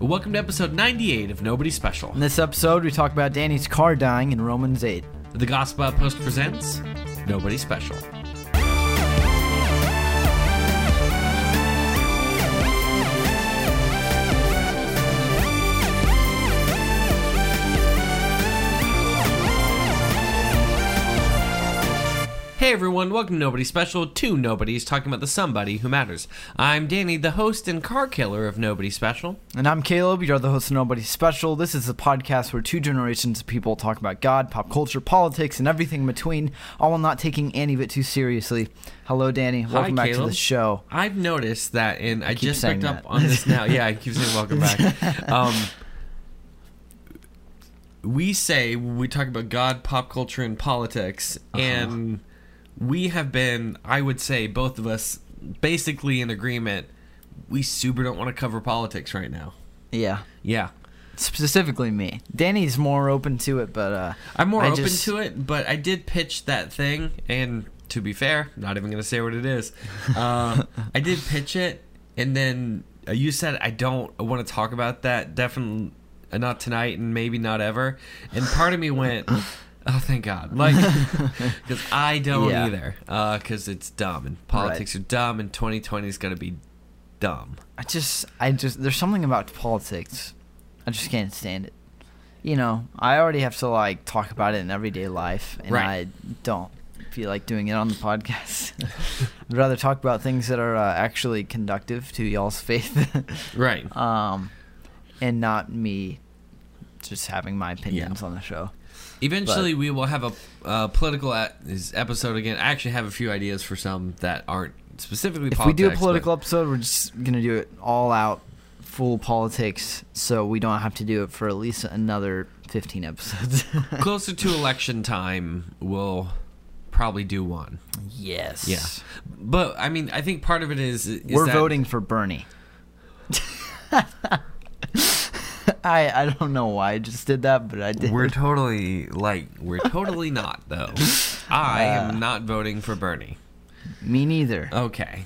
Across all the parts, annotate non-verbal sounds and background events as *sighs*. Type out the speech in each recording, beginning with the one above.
Welcome to episode 98 of Nobody Special. In this episode, we talk about Danny's car dying in Romans 8. The Gospel Outpost presents Nobody Special. Hey everyone, welcome to Nobody Special, two nobodies talking about the somebody who matters. I'm Danny, the host and car killer of Nobody Special. And I'm Caleb, you're the host of Nobody Special. This is a podcast where two generations of people talk about God, pop culture, politics, and everything in between, all while not taking any of it too seriously. Hello, Danny. Welcome back Caleb. to the show. I've noticed that, and I keep just picked up on this now. *laughs* Yeah, I keep saying welcome back. Um, we say we talk about God, pop culture, and politics, Uh-huh. and we have been, I would say, both of us, basically in agreement. We super don't want to cover politics right now. Yeah. Yeah, Specifically me. Danny's more open to it, but uh, I'm more I open just- to it, but I did pitch that thing, and to be fair, not even going to say what it is. *laughs* Uh, I did pitch it, and then uh, you said I don't want to talk about that. Definitely uh, not tonight, and maybe not ever. And part of me went, *laughs* *laughs* "Oh, thank God!" Like, *laughs* because I don't Yeah. either. Because it's dumb, and politics are dumb, and 2020 is going to be dumb. I just, I just, there's something about politics. I just can't stand it. You know, I already have to like talk about it in everyday life, and Right. I don't feel like doing it on the podcast. *laughs* I'd rather talk about things that are uh, actually conductive to y'all's faith, Right. um, and not me just having my opinions on the show. Eventually, we will have a uh, political episode again. I actually have a few ideas for some that aren't specifically. If politics, we do a but- political episode, we're just gonna do it all out, full politics, so we don't have to do it for at least another 15 episodes. *laughs* closer to election time, we'll probably do one. yes. Yeah, but I mean, I think part of it is, is We're voting for Bernie. *laughs* *laughs* I I don't know why I just did that, but I did. We're totally like we're totally not though. *laughs* I Uh. am not voting for Bernie. Me neither. Okay.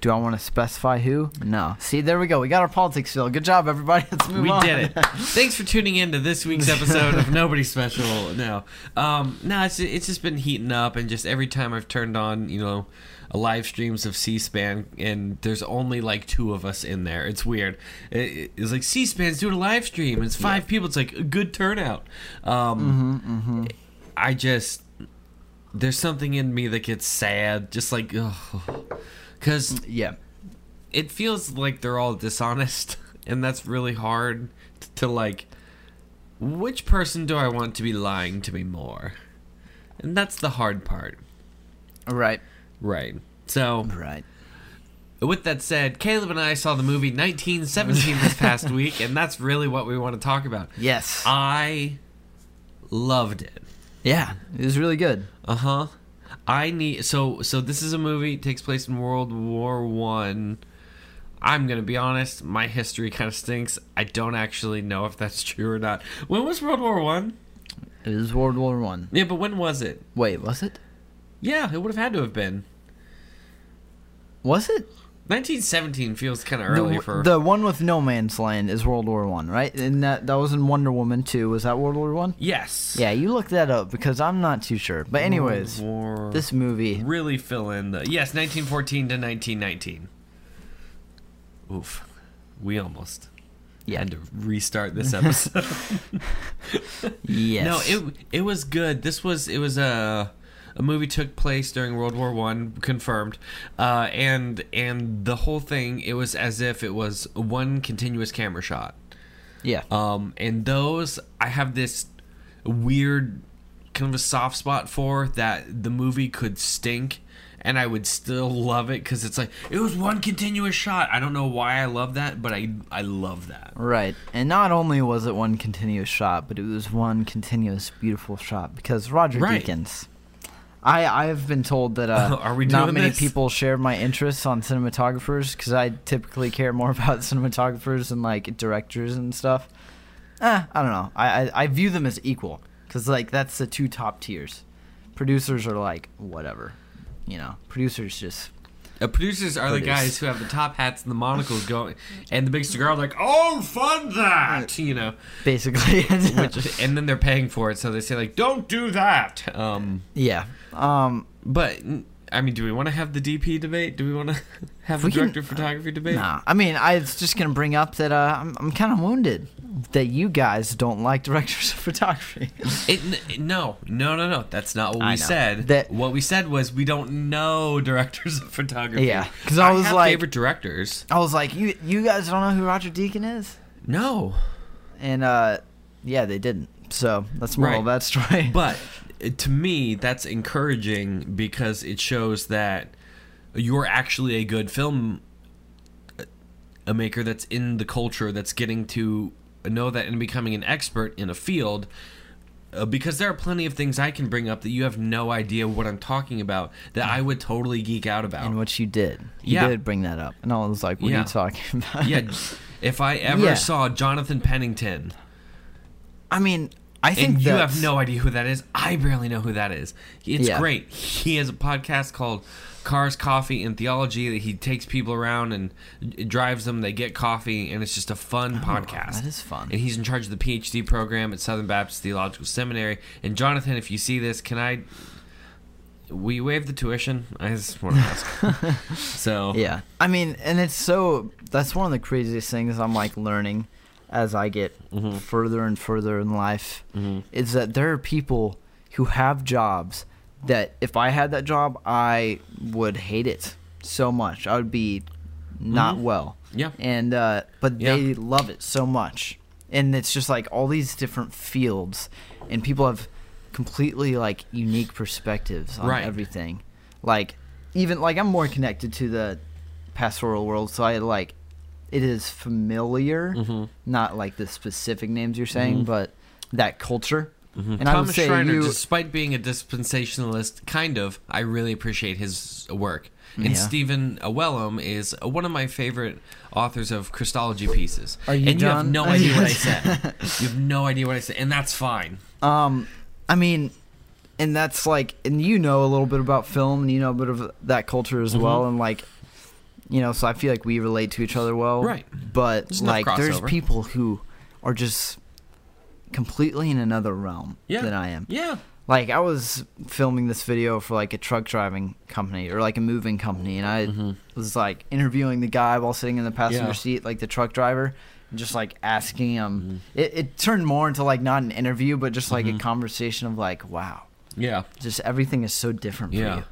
Do I want to specify who? No. See, there we go. We got our politics filled. Good job, everybody. *laughs* Let's move we on. We did it. Thanks for tuning in to this week's episode of Nobody Special. No, um, no, it's it's just been heating up, and just every time I've turned on, you know, live streams of C-SPAN, and there's only like two of us in there. It's weird. It, it's like C-SPAN's doing a live stream. It's five people. It's like a good turnout. Um, mm-hmm, mm-hmm. I just there's something in me that gets sad, just like because mm, yeah. it feels like they're all dishonest *laughs* and that's really hard t- to like which person do i want to be lying to me more and that's the hard part Right. Right so Right. with that said caleb and i saw the movie 1917 this past *laughs* week and that's really what we want to talk about Yes. i loved it yeah. It was really good. uh-huh i need so so this is a movie takes place in world war one i'm gonna be honest my history kind of stinks i don't actually know if that's *laughs* true or not when was world war one It was World War One. yeah but when was it Wait, was it? Yeah it would have had to have been Was it? 1917 feels kind of early the, for the one with No Man's Land is World War One, right? And that that was in Wonder Woman too. Was that World War One? yes Yeah, you look that up because I'm not too sure. But anyways, this movie. really fill in the yes 1914 to 1919 oof we almost Yeah. had to restart this *laughs* episode Yes. No, it it was good. This was it was a a movie took place during World War One, confirmed, uh, and and the whole thing it was as if it was one continuous camera shot. yeah. Um, and those I have this weird kind of a soft spot for that the movie could stink and I would still love it because it's like it was one continuous shot. I don't know why I love that, but I I love that. Right. And not only was it one continuous shot, but it was one continuous beautiful shot because Roger Right. Deakins. I I have been told that uh, *laughs* Are we not many this? people share my interests on cinematographers because I typically care more *laughs* about cinematographers and like directors and stuff. Eh, I don't know. I I, I view them as equal because like that's the two top tiers. Producers are like whatever, you know. Producers just Uh, producers are the guys who have the top hats and the monocles going, and the big cigar are like, "Oh, fund that," you know. basically. *laughs* Which, and then they're paying for it, so they say like, "Don't do that." Um, yeah. Um. but I mean, do we want to have the DP debate? Do we want to *laughs* have the director of photography debate? Nah. I mean, I was just gonna bring up that uh, I'm I'm kind of wounded that you guys don't like directors of photography. *laughs* It, no, no, no, no. That's not what I we know. said. That- what we said was we don't know *laughs* directors of photography. Yeah, because I was have like- favorite directors. I was like, you you guys don't know who Roger Deakins is, No, and uh, yeah, they didn't. So that's moral of Right. that story. but to me, that's encouraging because it shows that you're actually a good film uh, a maker that's in the culture that's getting to know that and becoming an expert in a field uh, because there are plenty of things I can bring up that you have no idea what I'm talking about that I would totally geek out about. and what you did, you Yeah. did bring that up, and I was like, what are you talking about? yeah, *laughs* if I ever Yeah. saw Jonathan Pennington I mean, I think you have no idea who that is, I barely know who that is. It's Yeah. great. He has a podcast called Cars, Coffee, and Theology that he takes people around and drives them. They get coffee, and it's just a fun oh, podcast. Oh, that is fun. And he's in charge of the PhD program at Southern Baptist Theological Seminary. And Jonathan, if you see this, can I? We waive the tuition. I just want to ask. *laughs* so Yeah. I mean, and it's so that's one of the craziest things I'm like learning as I get Mm-hmm. further and further in life is that there are people who have jobs that if I had that job, I would hate it so much. I would be not well. Mm-hmm. Yeah. And uh but Yeah. they love it so much. And it's just like all these different fields and people have completely like unique perspectives on Right. everything. Like even like I'm more connected to the pastoral world, so I like it is familiar, Mhm. not like the specific names you're saying, Mhm. but that culture. And I would Thomas say Schreiner, you, despite being a dispensationalist, kind of, I really appreciate his work. And Yeah. Stephen Wellum is one of my favorite authors of Christology pieces. Are you, and you have no idea what I *laughs* said. You have no idea what I said, and that's fine. um, I mean, and that's like, and you know a little bit about film, and you know a bit of that culture as well, Mhm. and like, you know, so I feel like we relate to each other well, Right. But There's like, there's people who are just completely in another realm Yeah. than I am. Yeah. like I was filming this video for like a truck driving company or like a moving company, and I Mhm. was like interviewing the guy while sitting in the passenger Yeah. seat, like the truck driver, and just like asking him. Mm-hmm. It, it turned more into like not an interview, but just like a Mhm. conversation of like, wow, Yeah. just everything is so different for Yeah.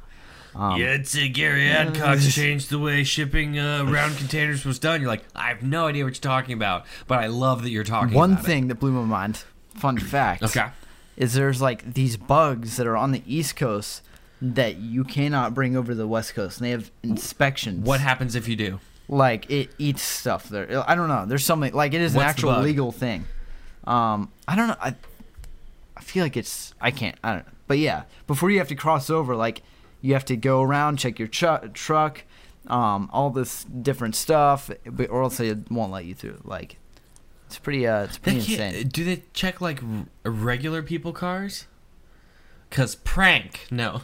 Um, yeah, it's uh, Gary Adcock's changed the way shipping uh, round containers was done. You're like, I have no idea what you're talking about, but I love that you're talking One thing that blew my mind, fun fact. Okay. is there's like these bugs that are on the East Coast that you cannot bring over to the West Coast, and they have inspections. What happens if you do? like it eats stuff there. I don't know. There's something like it is an What's the actual legal thing. Um, I don't know. I I feel like it's I can't. I don't know. But yeah, before you have to cross over, like you have to go around, check your chu- truck, um, all this different stuff, but, or else they won't let you through. Like it's pretty. Uh, it's pretty insane. do they check like r- regular people cars? Cause prank, no.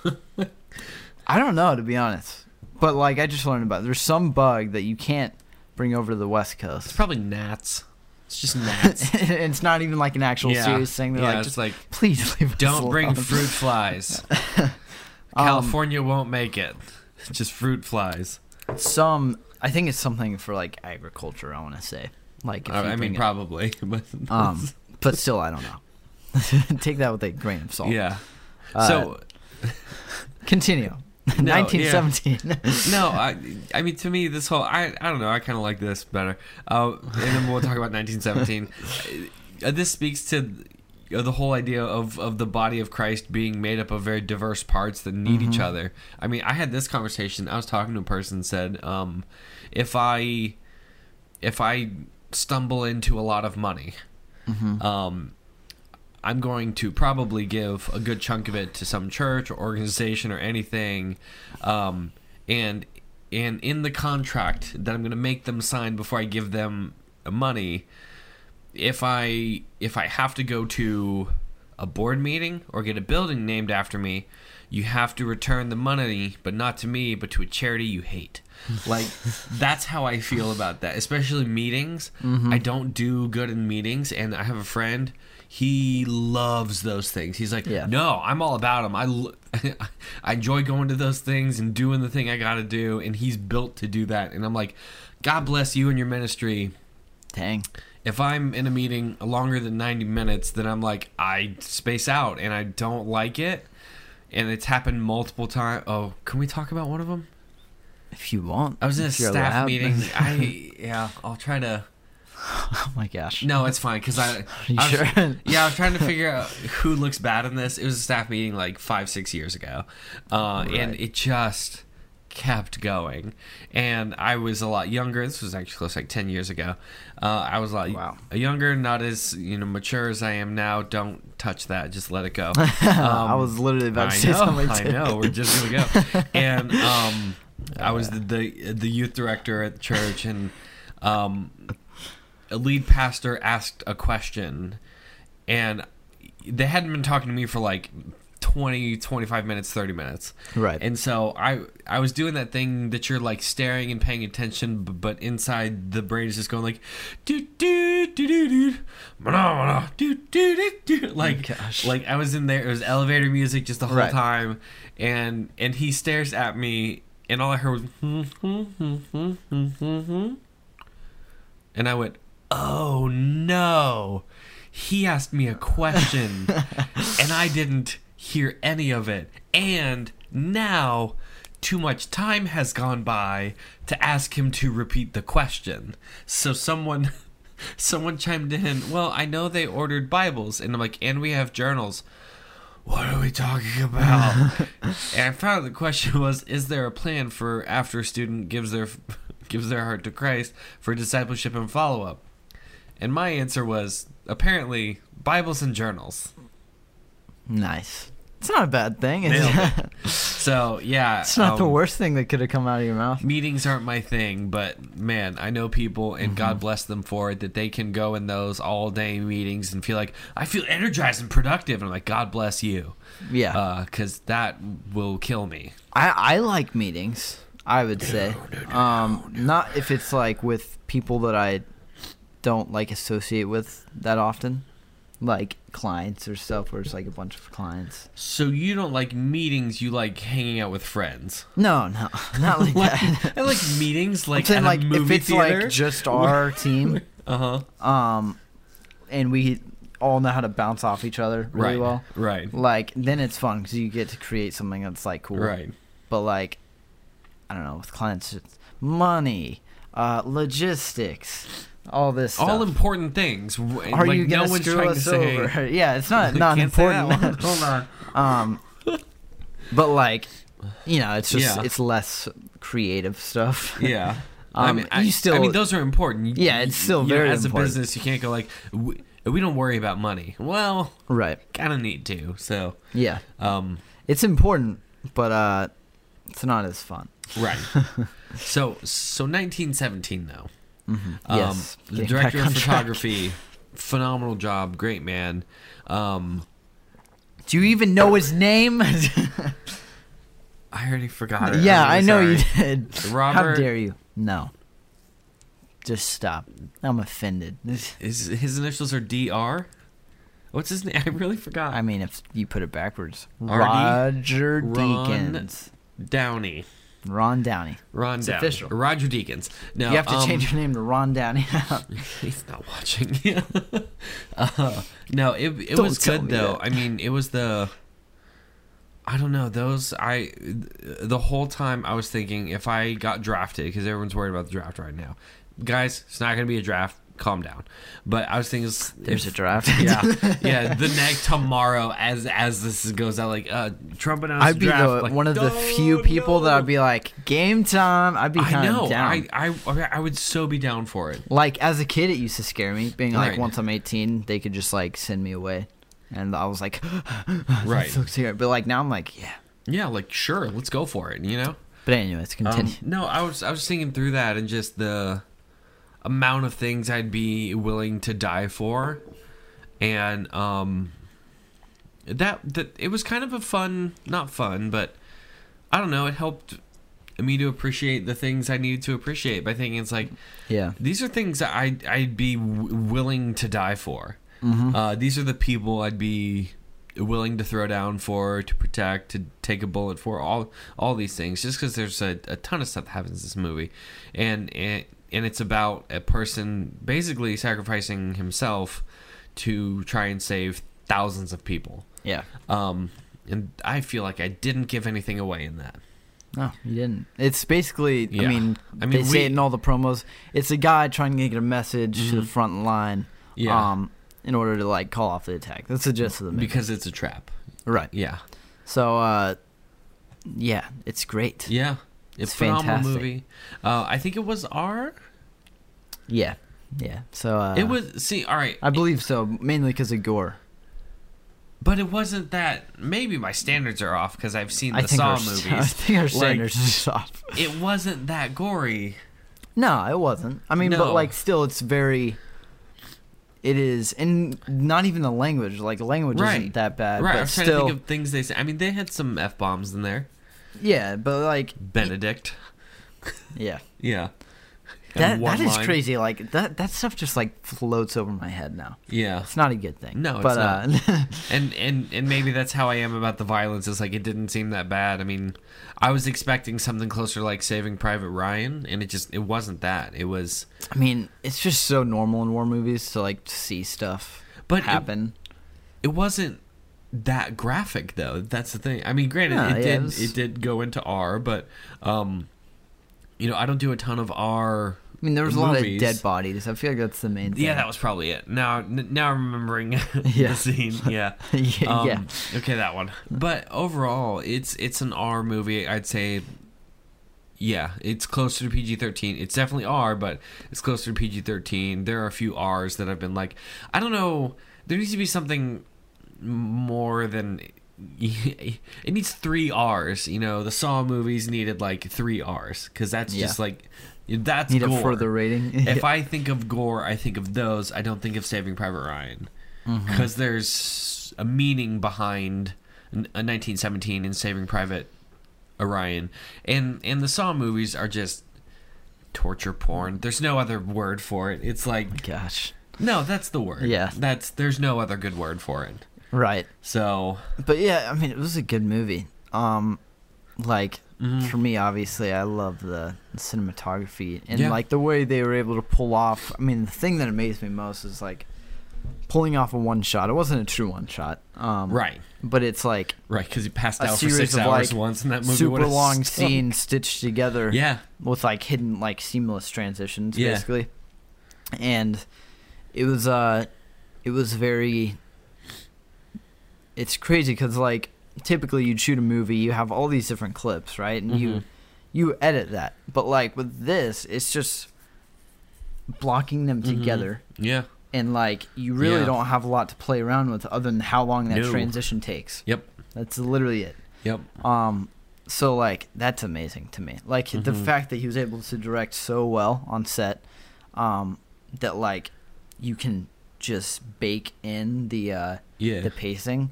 *laughs* I don't know to be honest. But like I just learned about. It. There's some bug that you can't bring over to the West Coast. it's probably gnats. It's just *laughs* gnats. and it's not even like an actual Yeah. serious thing. They're Yeah, like, it's just like, please leave Don't bring fruit flies. *laughs* Um, California won't make it. *laughs* Just fruit flies. some I think it's something for like agriculture. I want to say like if I, you I mean, it- probably. *laughs* But um, *laughs* but still I don't know. Take that with a grain of salt. yeah. Uh, so continue. No, 1917. no, I I mean to me this whole I I don't know I kind of like this better. Uh, and then we'll talk about 1917. Uh, this speaks to the whole idea of of the body of Christ being made up of very diverse parts that need each other. I mean, I had this conversation. I was talking to a person said, um, if I if I stumble into a lot of money, um, I'm going to probably give a good chunk of it to some church or organization or anything, um, and and in the contract that I'm going to make them sign before I give them money, if I if I have to go to a board meeting or get a building named after me, you have to return the money, but not to me, but to a charity you hate. Like *laughs* that's how I feel about that, especially meetings. Mm-hmm. I don't do good in meetings, and I have a friend. He loves those things. He's like, Yeah. no, I'm all about them. I *laughs* I enjoy going to those things and doing the thing I got to do, and he's built to do that. And I'm like, God bless you and your ministry Dang. If I'm in a meeting longer than 90 minutes, then I'm like, I space out and I don't like it. And it's happened multiple times. Oh, can we talk about one of them? If you want. I was in a staff allowed. meeting. *laughs* I, yeah, I'll try to. oh my gosh. No, it's fine because I. Are you I was- sure? Yeah, I was trying to figure out who looks bad in this. It was a staff meeting like five, six years ago. Uh, And it just kept going. And I was a lot younger. This was actually close, like 10 years ago. Uh, I was a lot Wow. younger, not as you know mature as I am now. Don't touch that. Just let it go. *laughs* I Um, was literally about I to say know, something. *laughs* I know. We're just gonna go. *laughs* And um, I was the, the the youth director at the church, and um, a lead pastor asked a question, and they hadn't been talking to me for like 20, 25 minutes, 30 minutes. Right. And so I I was doing that thing that you're like staring and paying attention, but inside the brain is just going like, do do do do do, do do do do, like Gosh. like I was in there. It was elevator music just the whole Right. time, and and he stares at me, and all I heard was, hmm, hmm, hmm, hmm, hmm, hmm, hmm. and I went, oh no, he asked me a question, *laughs* and I didn't hear any of it, and now. Too much time has gone by to ask him to repeat the question. So someone *laughs* someone chimed in, "Well, I know they ordered Bibles." And I'm like, "And we have journals." What are we talking about? *laughs* and I found the question was, "Is there a plan for after a student gives their *laughs* gives their heart to Christ for discipleship and follow-up?" And my answer was, apparently, Bibles and journals. Nice. It's not a bad thing. So, yeah. *laughs* it's not the um, worst thing that could have come out of your mouth. meetings aren't my thing, but man, I know people, and Mm-hmm. God bless them for it, that they can go in those all day meetings and feel like I feel energized and productive. And I'm like, God bless you, Yeah. because that will kill me. I, I like meetings. I would say, um, not if it's like with people that I don't like associate with that often, like clients or stuff where it's like a bunch of clients. So you don't like meetings? You like hanging out with friends? No, no, *laughs* not like that. I like meetings, like saying at like a if movie it's theater. like just our team, *laughs* uh huh. um, and we all know how to bounce off each other really right. well. Right. Like then it's fun because you get to create something that's like cool. Right. But like, I don't know, with clients, it's money, uh, logistics, all this stuff. All important things. Are like, you gonna no one's screw trying us to say, over? *laughs* yeah, it's not *laughs* not Can't say that important. Hold on. *laughs* um, but like, you know, it's just Yeah. it's less creative stuff. Yeah. I Um, mean, I, you still- I mean, those are important. You- Yeah, it's still know, very as important. a business, you can't go like, we, we don't worry about money. Well, right. kind of need to. So, Yeah, um, it's important, but uh, it's not as fun. right. so, so 1917 though. Um, yes. the Getting director of photography, phenomenal job, great man. Um, Do you even know his name? *laughs* I already forgot. it. yeah, I know you sorry. did. How dare you? No. Just stop. I'm offended. *laughs* His his initials are DR. What's his name? *laughs* I really forgot. I mean, if you put it backwards, RD? Roger Ron Deakins, Downey. Ron Downey. Ron It's Downey. official. Roger Deakins. No, you have to um, change your name to Ron Downey. *laughs* *laughs* He's not watching. *laughs* uh, no, it it Don't was good though. that. I mean, it was the. I don't know those. I the whole time I was thinking if I got drafted because everyone's worried about the draft right now, guys. It's not going to be a draft. Calm down. But I was thinking, There's a draft. *laughs* yeah, *laughs* yeah. The next tomorrow, as as this goes out, like uh, Trump announced I'd be draft, the, like, one of the few people that. I'd be like, game time. I'd be I kind know. of down. I, I I would so be down for it. like as a kid, it used to scare me. Being like, Right. once I'm 18, they could just like send me away, and I was like, *gasps* *laughs* Right. so scary. But like now, I'm like, yeah. Yeah, like sure, let's go for it. You know. But anyways, continue. Um, no, I was I was thinking through that and just the amount of things I'd be willing to die for, and um, that that it was kind of a fun, not fun, but I don't know. It helped me to appreciate the things I needed to appreciate by thinking it's like Yeah. these are things that I I'd be w- willing to die for. Mm-hmm. Uh, these are the people I'd be willing to throw down for, to protect, to take a bullet for. All all these things, just because there's a, a ton of stuff that happens in this movie, and and and it's about a person basically sacrificing himself to try and save thousands of people. Yeah. Um, and I feel like I didn't give anything away in that. No, you didn't. It's basically. Yeah. I mean, I mean, they we- say it in all the promos. It's a guy trying to get a message to the Mhm. front line. Yeah. Um, in order to like call off the attack. That's the gist of the movie. Because it's a trap. right. Yeah. So, uh, yeah, it's great. Yeah. It's, It's a phenomenal fantastic. movie. Uh, I think it was R. Yeah. Yeah. So uh, it was see, all right, I believe so, mainly because of gore. but it wasn't that. Maybe my standards are off because I've seen the Saw our, *laughs* movies. I think our Like, standards are just off. *laughs* it wasn't that gory. No, it wasn't. I mean, No. but like, still, it's very. It is, and not even the language. Like, the language Right. isn't that bad. right, but I'm trying still, to think of things they say. I mean, they had some f bombs in there. Yeah, but like, Benedict. yeah, Yeah. that that is line. crazy. Like that that stuff just like floats over my head now. Yeah. It's not a good thing. No, it's but uh, *laughs* And and and maybe that's how I am about the violence. Is like it didn't seem that bad. I mean, I was expecting something closer like Saving Private Ryan, and it just it wasn't that. It was. I mean, it's just so normal in war movies to like see stuff But it- happen. It wasn't that graphic though. That's the thing. I mean, granted, Yeah, it yeah, did it was- it did go into R, but um, you know, I don't do a ton of R. I mean, there was a lot of dead bodies. I feel like that's the main thing. Yeah, that was probably it. Now, n- now I'm remembering *laughs* *laughs* Yeah. the scene. *laughs* Yeah. yeah, Um, yeah. Okay, that one. But overall, it's it's an R movie. I'd say. Yeah, it's closer to PG thirteen. It's definitely R, but it's closer to PG thirteen. There are a few R's that I've been like, I don't know. There needs to be something more than. *laughs* It needs three R's. You know, the Saw movies needed like three R's because that's Yeah. just like that's Need gore. a further rating. *laughs* if I think of gore, I think of those. I don't think of Saving Private Ryan Mm-hmm. because there's a meaning behind a 1917 and Saving Private Ryan, and and the Saw movies are just torture porn. There's no other word for it. It's like Gosh. no, that's the word. Yeah. that's there's no other good word for it. Right. So But yeah, I mean, it was a good movie. Um, like Mhm. for me, obviously, I love the cinematography and Yeah. like the way they were able to pull off. I mean, the thing that amazed me most is like pulling off a one shot. It wasn't a true one shot. Um, right, But it's like right, because he passed out for six hours like, once in that movie. super long stunk. *laughs* scene stitched together. Yeah, with like hidden like seamless transitions Yeah. basically and it was uh it was very it's crazy because like typically you'd shoot a movie you have all these different clips right and you Mhm. you edit that but like with this it's just blocking them Mhm. together yeah, and like you really Yeah. don't have a lot to play around with other than how long that No. transition takes yep, that's literally it yep. um, so like that's amazing to me. Like the Mhm. fact that he was able to direct so well on set, um, that like you can just bake in the uh, Yeah, the pacing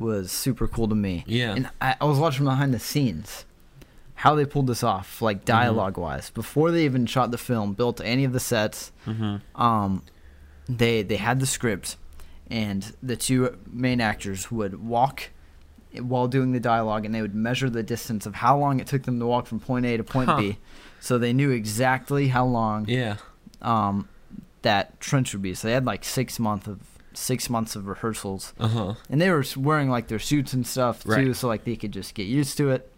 was super cool to me. yeah. And I, I was watching behind the scenes, how they pulled this off, like dialogue wise, before they even shot the film, built any of the sets. mm-hmm. Um, they they had the script, and the two main actors would walk while doing the dialogue, and they would measure the distance of how long it took them to walk from point A to point Huh. B, so they knew exactly how long Yeah, um, that trench would be. So they had like six months of six months of rehearsals, uh huh. and they were wearing like their suits and stuff too, Right. so like they could just get used to it.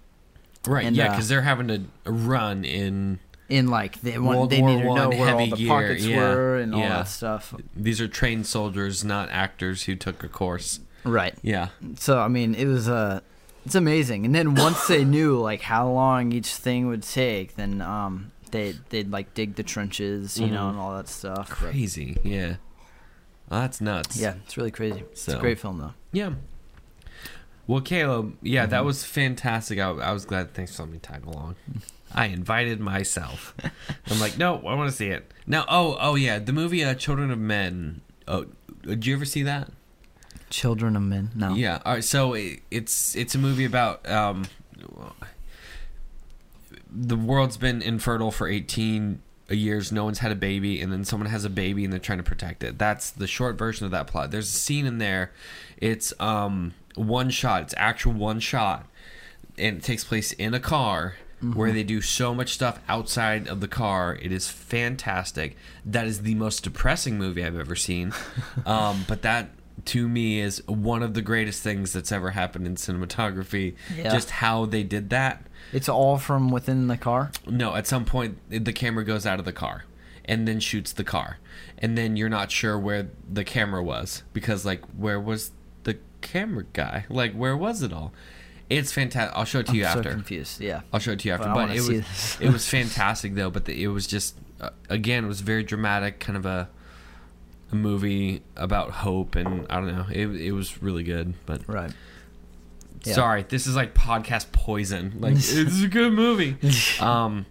Right, And, yeah, uh, because they're having to run in. In like they want, they needed to know where all heavy the gear, pockets yeah, were and all that stuff. These are trained soldiers, not actors who took a course. Right. Yeah, So I mean, it was uh, it's amazing. And then once they knew like how long each thing would take, then um, they they'd like dig the trenches, you know, Mhm. and all that stuff. But, crazy. Yeah, Well, that's nuts. yeah, it's really crazy. It's a great film though. yeah. Well, Caleb, yeah, that Mhm. was fantastic. I, I was glad. Thanks for letting me tag along. *laughs* I invited myself. I'm like, no, I want to see it now. Oh, oh yeah, the movie uh, Children of Men. Oh, did you ever see that? Children of Men. No. Yeah. All right. So it, it's it's a movie about um, the world's been infertile for 18 years. No one's had a baby, and then someone has a baby, and they're trying to protect it. That's the short version of that plot. There's a scene in there. It's um one shot. It's actual one shot, and it takes place in a car. Where they do so much stuff outside of the car, it is fantastic. That is the most depressing movie I've ever seen. *laughs* um, but that to me is one of the greatest things that's ever happened in cinematography. Yeah. Just how they did that. It's all from within the car. No, at some point the camera goes out of the car and then shoots the car. And then you're not sure where the camera was because like where was the camera guy? Like where was it all? It's fantastic. I'll show it to you after. I'm so after. confused. Yeah. I'll show it to you after. But But, it was it was *laughs* fantastic though. But the, it was just uh, again it was very dramatic, kind of a a movie about hope and I don't know. It it was really good. But Right. Yeah. sorry, this is like podcast poison. Like *laughs* this is a good movie. *laughs* Um,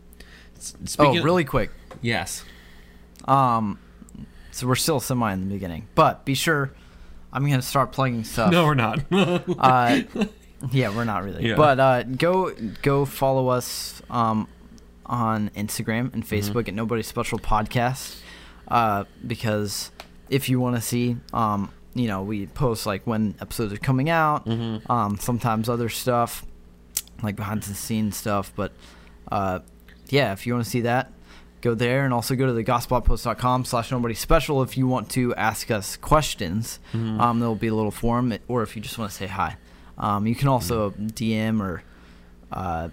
Oh, of- really quick. yes. Um, so we're still semi in the beginning, but be sure. I'm gonna start plugging stuff. No, we're not. *laughs* Uh, yeah, we're not really. Yeah. But uh, go go follow us um, on Instagram and Mm-hmm. Facebook at Nobody Special Podcast uh, because if you want to see, um, you know, we post like when episodes are coming out. Mm-hmm. Um, sometimes other stuff like behind the scenes stuff, but uh, yeah, if you want to see that. Go there and also go to the gospelpost.com slash nobody special if you want to ask us questions. Mm-hmm. Um, there'll be a little form, or if you just want to say hi. Um, you can also Mm-hmm. DM or uh,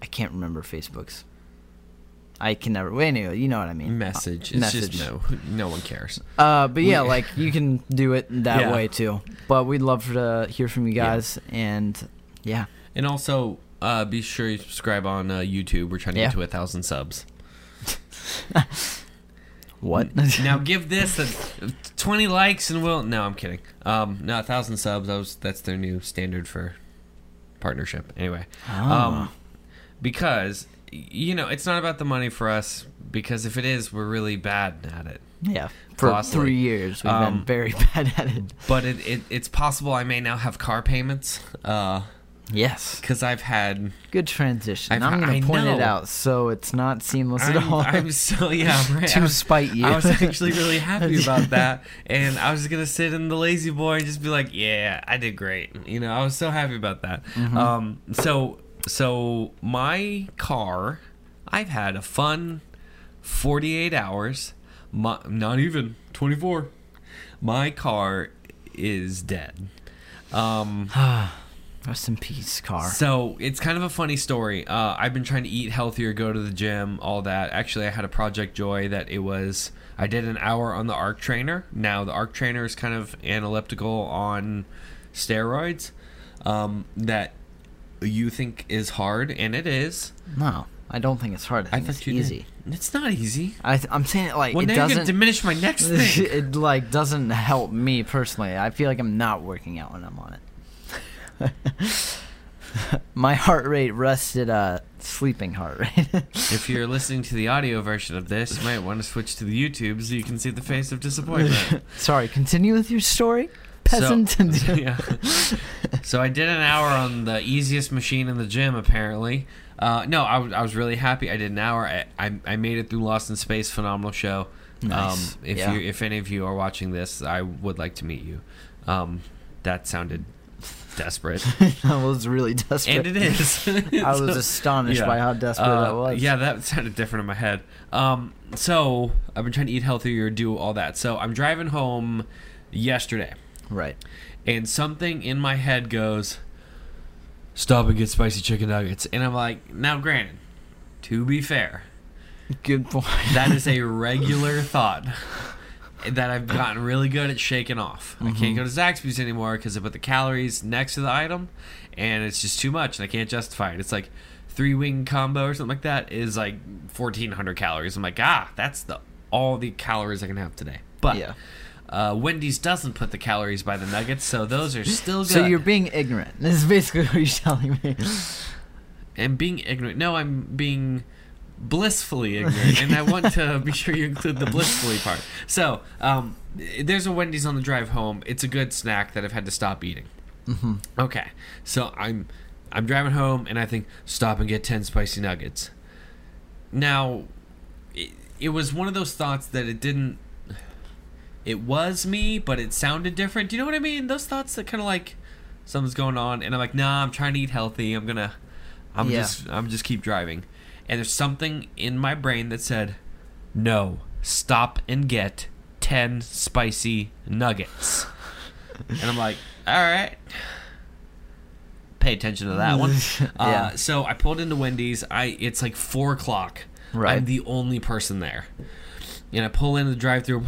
I can't remember Facebook's. I can never. Well, anyway, you know what I mean. Message. Uh, It's message. just no. No one cares. Uh, but yeah, like you can do it that Yeah. way too. But we'd love to hear from you Yeah. guys, and yeah, And also, uh, be sure you subscribe on uh, YouTube. We're trying to Yeah. get to a thousand subs. *laughs* what? now give this a, 20 likes and we'll. No, I'm kidding. Um, no, a thousand subs. That was, that's their new standard for partnership. Anyway, Ah. um, because you know it's not about the money for us. Because if it is, we're really bad at it. yeah, for costly. three years we've Um, been very *laughs* bad at it. But it, it it's possible I may now have car payments. Uh, Yes, because I've had. good transition. I've- I'm I gonna point it out so it's not seamless at I'm, all. I'm so *laughs* yeah. Right. I to spite you. I was actually really *laughs* happy about that, and I was gonna sit in the lazy boy and just be like, "Yeah, I did great." You know, I was so happy about that. Mm-hmm. Um, so so my car, I've had a fun forty-eight hours. My, not even twenty-four. My car is dead. Um, *sighs* Rest in peace, car. so it's kind of a funny story. Uh, I've been trying to eat healthier, go to the gym, all that. Actually, I had a Project Joy that it was. I did an hour on the Arc Trainer. Now the Arc Trainer is kind of an elliptical on steroids. Um, that you think is hard, and it is. No, I don't think it's hard. I I think thought it's you did. easy. It's not easy. I th- I'm saying it like Well, it doesn't. diminish my next *laughs* thing. it like doesn't help me personally. I feel like I'm not working out when I'm on it. *laughs* My heart rate rested uh sleeping heart rate. *laughs* if you're listening to the audio version of this, you might want to switch to the YouTube so you can see the face of disappointment. Sorry, continue with your story, peasant. So, *laughs* yeah. so I did an hour on the easiest machine in the gym, apparently. Uh, no, I, w- I was really happy. I did an hour. I, I, I made it through Lost in Space. Phenomenal show. Nice. Um, if Yeah. you if any of you are watching this, I would like to meet you. Um, that sounded desperate, *laughs* I was really desperate. and it is. *laughs* I was astonished by how desperate Uh, that was. Yeah, that sounded different in my head. Um, so I've been trying to eat healthier, do all that. So I'm driving home yesterday Right. and something in my head goes, "Stop and get spicy chicken nuggets." And I'm like, now, granted, to be fair, Good point. that is a *laughs* regular thought that I've gotten really good at shaking off. I can't go to Zaxby's anymore because I put the calories next to the item, and it's just too much, and I can't justify it. It's like three wing combo or something like that is like 1,400 calories. I'm like, ah, that's the all the calories I can have today. But yeah. Uh, Wendy's doesn't put the calories by the nuggets, so those are still good. So you're being ignorant. This is basically what you're telling me. and being ignorant. No, I'm being blissfully ignorant, and I want to be sure you include the blissfully part. So, um, there's a Wendy's on the drive home. It's a good snack that I've had to stop eating. Mm-hmm. Okay, so I'm I'm driving home, and I think stop and get ten spicy nuggets. Now, it, it was one of those thoughts that it didn't. It was me, but it sounded different. Do you know what I mean? Those thoughts that kind of like something's going on, and I'm like, nah, I'm trying to eat healthy. I'm gonna, I'm Yeah. just, I'm just keep driving. And there's something in my brain that said, no, stop and get ten spicy nuggets. *laughs* and I'm like, all right. Pay attention to that one. *laughs* Yeah. Uh, so I pulled into Wendy's. I it's like four o'clock. Right. I'm the only person there. And I pull into the drive-through.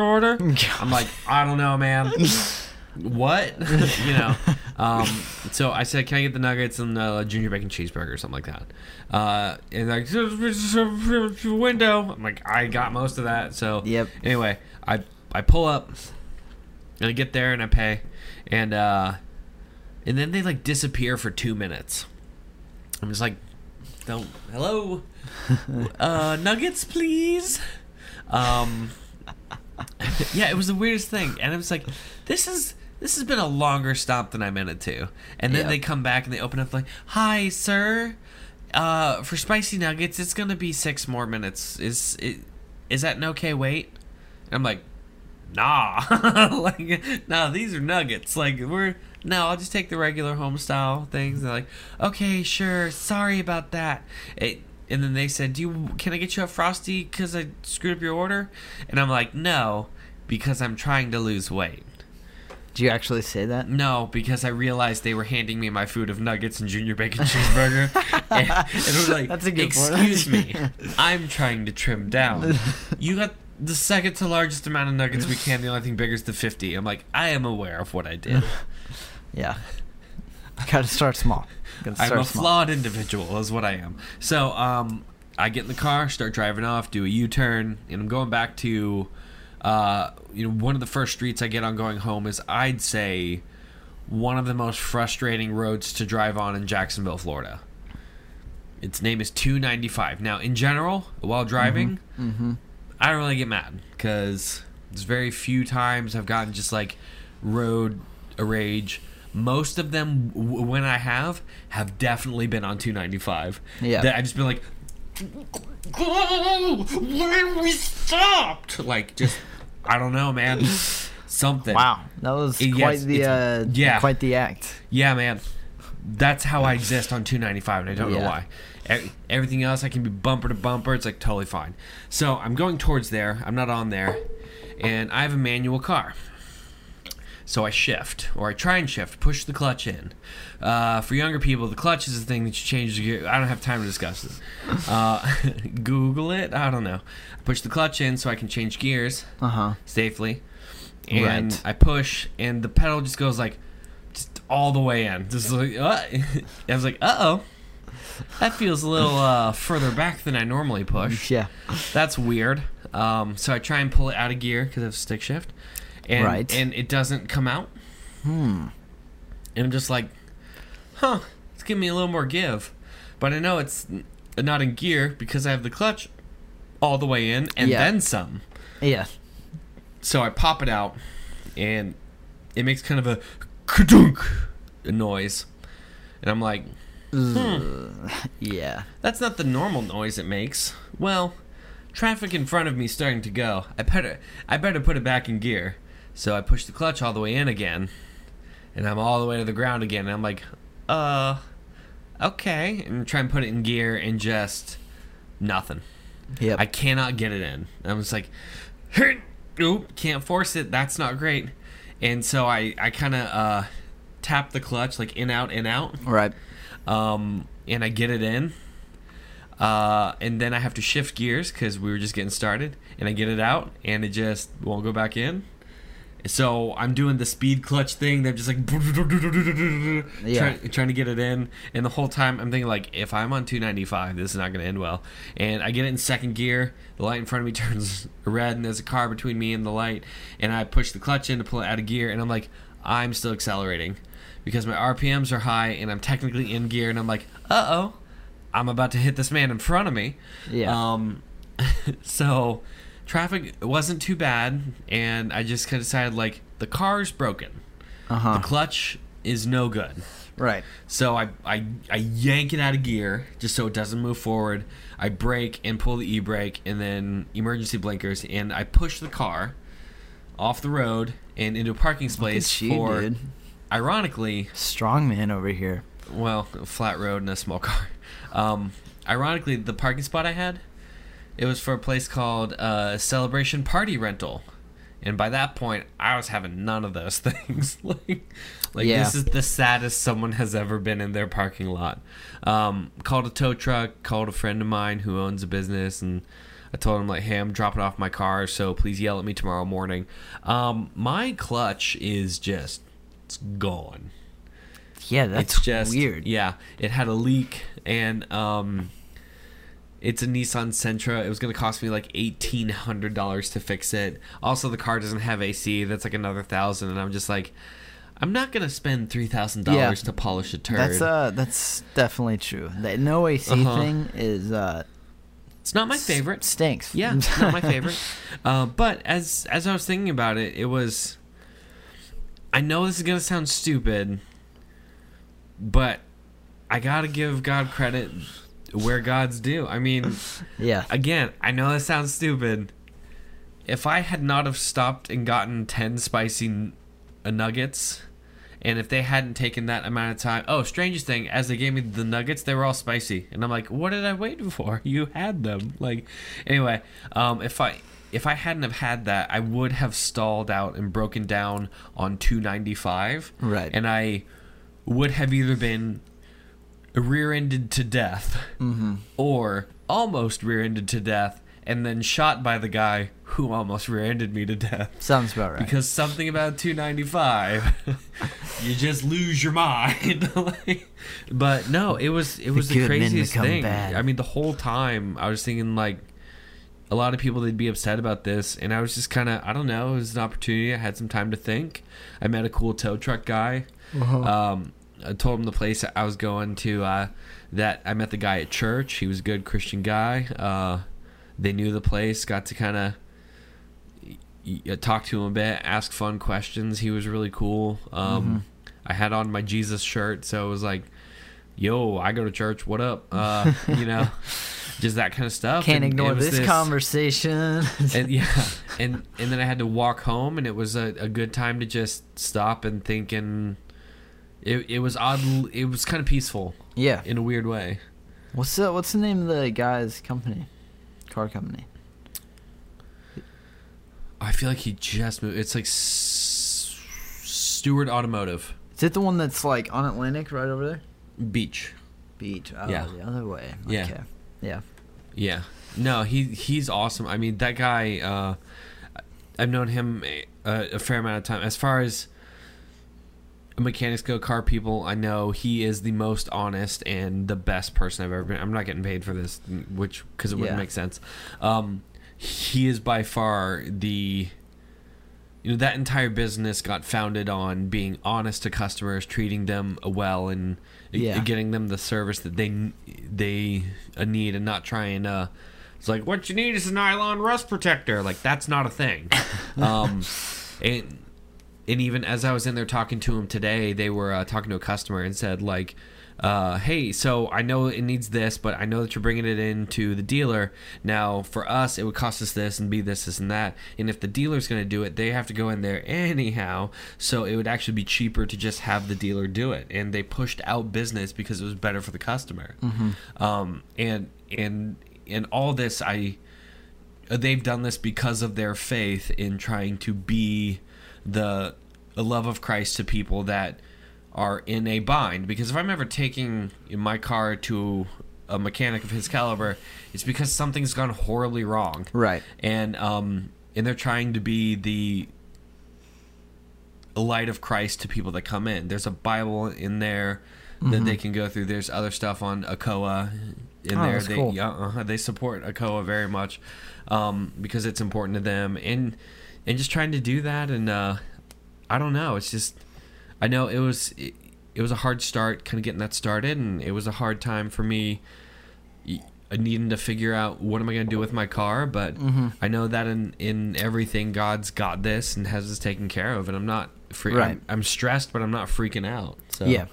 order. *laughs* I'm like, I don't know, man. what? *laughs* you know. Um, so I said, can I get the nuggets and the junior bacon cheeseburger or something like that? Uh, and like window. I'm like, I got most of that. So Yep. Anyway, I I pull up and I get there and I pay, and uh, and then they like disappear for two minutes. I'm just like, don't hello, uh, nuggets, please. Um, yeah, it was the weirdest thing, and it was like, this is. This has been a longer stop than I meant it to. And then Yep. they come back and they open up like, "Hi, sir. Uh, for spicy nuggets, it's gonna be six more minutes. Is it? Is that an okay wait?" And I'm like, nah, *laughs* like, nah, these are nuggets. Like, we're no, I'll just take the regular home style things. They're like, okay, sure, sorry about that. It, and then they said, do you can I get you a frosty because I screwed up your order? And I'm like, no, because I'm trying to lose weight. Do you actually say that? No, because I realized they were handing me my food of nuggets and junior bacon cheeseburger. *laughs* and, and it was like, That's a good point. excuse me, *laughs* I'm trying to trim down. You got the second to largest amount of nuggets we can. The only thing bigger is the 50. I'm like, I am aware of what I did. *laughs* Yeah. I gotta start small. Gotta I'm a small. flawed individual, is what I am. So, um, I get in the car, start driving off, do a U-turn, and I'm going back to, uh, you know, one of the first streets I get on going home is I'd say one of the most frustrating roads to drive on in Jacksonville, Florida. Its name is 295. Now, in general, while driving, Mm-hmm. I don't really get mad because there's very few times I've gotten just like road rage. Most of them, w- when I have, have definitely been on 295. Yeah. That I've just been like, go! Why we stopped? Like, just, I don't know, man. Something. Wow, that was It- quite yes, the uh, yeah. quite the act. Yeah, man. That's how I exist on 295, and I don't know why. Everything else, I can be bumper to bumper. It's like totally fine. So I'm going towards there. I'm not on there, and I have a manual car. So I shift, or I try and shift, push the clutch in. Uh, for younger people, the clutch is the thing that you change the gear. I don't have time to discuss this. Uh, *laughs* Google it. I don't know. I push the clutch in so I can change gears Uh huh. safely. And Right. I push, and the pedal just goes like, just all the way in. Just like, uh, *laughs* I was like, uh oh. That feels a little uh, further back than I normally push. Yeah. That's weird. Um, so I try and pull it out of gear because I have stick shift, and Right. and it doesn't come out. Hmm. And I'm just like, huh, it's giving me a little more give, but I know it's not in gear because I have the clutch all the way in and Yeah. then some. Yeah. So I pop it out, and it makes kind of a noise, and I'm like, Ugh. *laughs* Yeah. that's not the normal noise it makes. Well, traffic in front of me starting to go. I better I better put it back in gear. So I push the clutch all the way in again, and I'm all the way to the ground again. And I'm like, uh, okay, and try and put it in gear and just nothing. Yep. I cannot get it in. I'm just like, oop, can't force it. That's not great. And so I, I kind of uh, tap the clutch like in out in out, right. Um, and I get it in. Uh, and then I have to shift gears because we were just getting started, and I get it out, and it just won't go back in. So I'm doing the speed clutch thing. They're just like *laughs* Yeah. trying, trying to get it in, and the whole time I'm thinking like, if I'm on 295, this is not going to end well. And I get it in second gear. The light in front of me *laughs* turns red, and there's a car between me and the light. And I push the clutch in to pull it out of gear, and I'm like, I'm still accelerating because my RPMs are high, and I'm technically in gear, and I'm like, uh oh. I'm about to hit this man in front of me. Yeah. Um, *laughs* so traffic wasn't too bad, and I just kind of decided like the car's broken, Uh huh. the clutch is no good. Right. So I, I I yank it out of gear just so it doesn't move forward. I brake and pull the e-brake and then emergency blinkers and I push the car off the road and into a parking space you, for dude. Ironically Strong man over here. well, flat road and a small car. *laughs* Um, ironically, the parking spot I had, it was for a place called uh, Celebration Party Rental, and by that point, I was having none of those *laughs* things. *laughs* like, like Yeah. this is the saddest someone has ever been in their parking lot. Um, called a tow truck, called a friend of mine who owns a business, and I told him like, "Hey, I'm dropping off my car, so please yell at me tomorrow morning." Um, my clutch is just it's gone Yeah, that's it's just weird. Yeah, it had a leak, and um, it's a Nissan Sentra. It was going to cost me like eighteen hundred dollars to fix it. Also, the car doesn't have AC. That's like another thousand, and I'm just like, I'm not going to spend three thousand Yeah. dollars to polish a turd. That's uh, that's definitely true. The no AC Uh-huh. thing is uh, it's not my favorite. stinks. Yeah, it's not my favorite. *laughs* Uh, but as as I was thinking about it, it was. I know this is gonna sound stupid, but I gotta give God credit where God's due. I mean, *laughs* yeah. again, I know this sounds stupid. If I had not have stopped and gotten ten spicy n- uh, nuggets, and if they hadn't taken that amount of time, oh, strangest thing, as they gave me the nuggets, they were all spicy, and I'm like, what did I wait for? *laughs* You had them, like, anyway. Um, if I if I hadn't have had that, I would have stalled out and broken down on 295, Right. and I would have either been rear-ended to death Mm-hmm. or almost rear-ended to death and then shot by the guy who almost rear-ended me to death Sounds about right. because something about 295 *laughs* you just lose your mind *laughs* Like, but no it was it was the, good men craziest thing bad. i mean the whole time i was thinking like a lot of people they'd be upset about this and i was just kind of i don't know it was an opportunity i had some time to think i met a cool tow truck guy Uh-huh. um, I told him the place I was going to. Uh, that I met the guy at church. He was a good Christian guy. Uh, they knew the place. Got to kind of talk to him a bit, ask fun questions. He was really cool. Um, I had on my Jesus shirt, so it was like, "Yo, I go to church. What up?" Uh, *laughs* you know, just that kind of stuff. Can't And ignore was this, conversation. *laughs* and yeah, *laughs* and and then I had to walk home, and it was a, a good time to just stop and think, and it it was odd. It was kind of peaceful yeah. in a weird way. What's the What's the name of the guy's company? Car company. I feel like he just moved. It's like S- Stewart Automotive Is it the one that's like on Atlantic right over there? Beach. Beach. Oh, Yeah. the other way. Yeah. Okay. Yeah. Yeah. No, he he's awesome. I mean, that guy. Uh, I've known him a, a fair amount of time. As far as mechanics go, car people, I know he is the most honest and the best person I've ever been. I'm not getting paid for this, which because it wouldn't Yeah. make sense. Um, he is by far the. You know that entire business got founded on being honest to customers, treating them well, and Yeah. getting them the service that they they uh, need, and not trying to. It's like what you need is a nylon rust protector. Like that's not a thing. *laughs* um, and and even as I was in there talking to him today, they were uh, talking to a customer and said like, uh, "Hey, so I know it needs this, but I know that you're bringing it in to the dealer. Now, for us, it would cost us this and be this, this, and that. And if the dealer's going to do it, they have to go in there anyhow. So it would actually be cheaper to just have the dealer do it. And they pushed out business because it was better for the customer. Um, and and and all this, I they've done this because of their faith in trying to be the, love of Christ to people that are in a bind. Because if I'm ever taking my car to a mechanic of his caliber, it's because something's gone horribly wrong. Right. And um and they're trying to be the light of Christ to people that come in. There's a Bible in there that they can go through. There's other stuff on Akoa in Oh, there. they cool. yeah, uh, they support Akoa very much um, because it's important to them and and just trying to do that and uh, I don't know. It's just I know it was it, it was a hard start kind of getting that started and it was a hard time for me needing to figure out what am I going to do with my car, but Mm-hmm. I know that in in everything God's got this and has this taken care of, and I'm not free. Right. I'm, I'm stressed, but I'm not freaking out. So Yeah.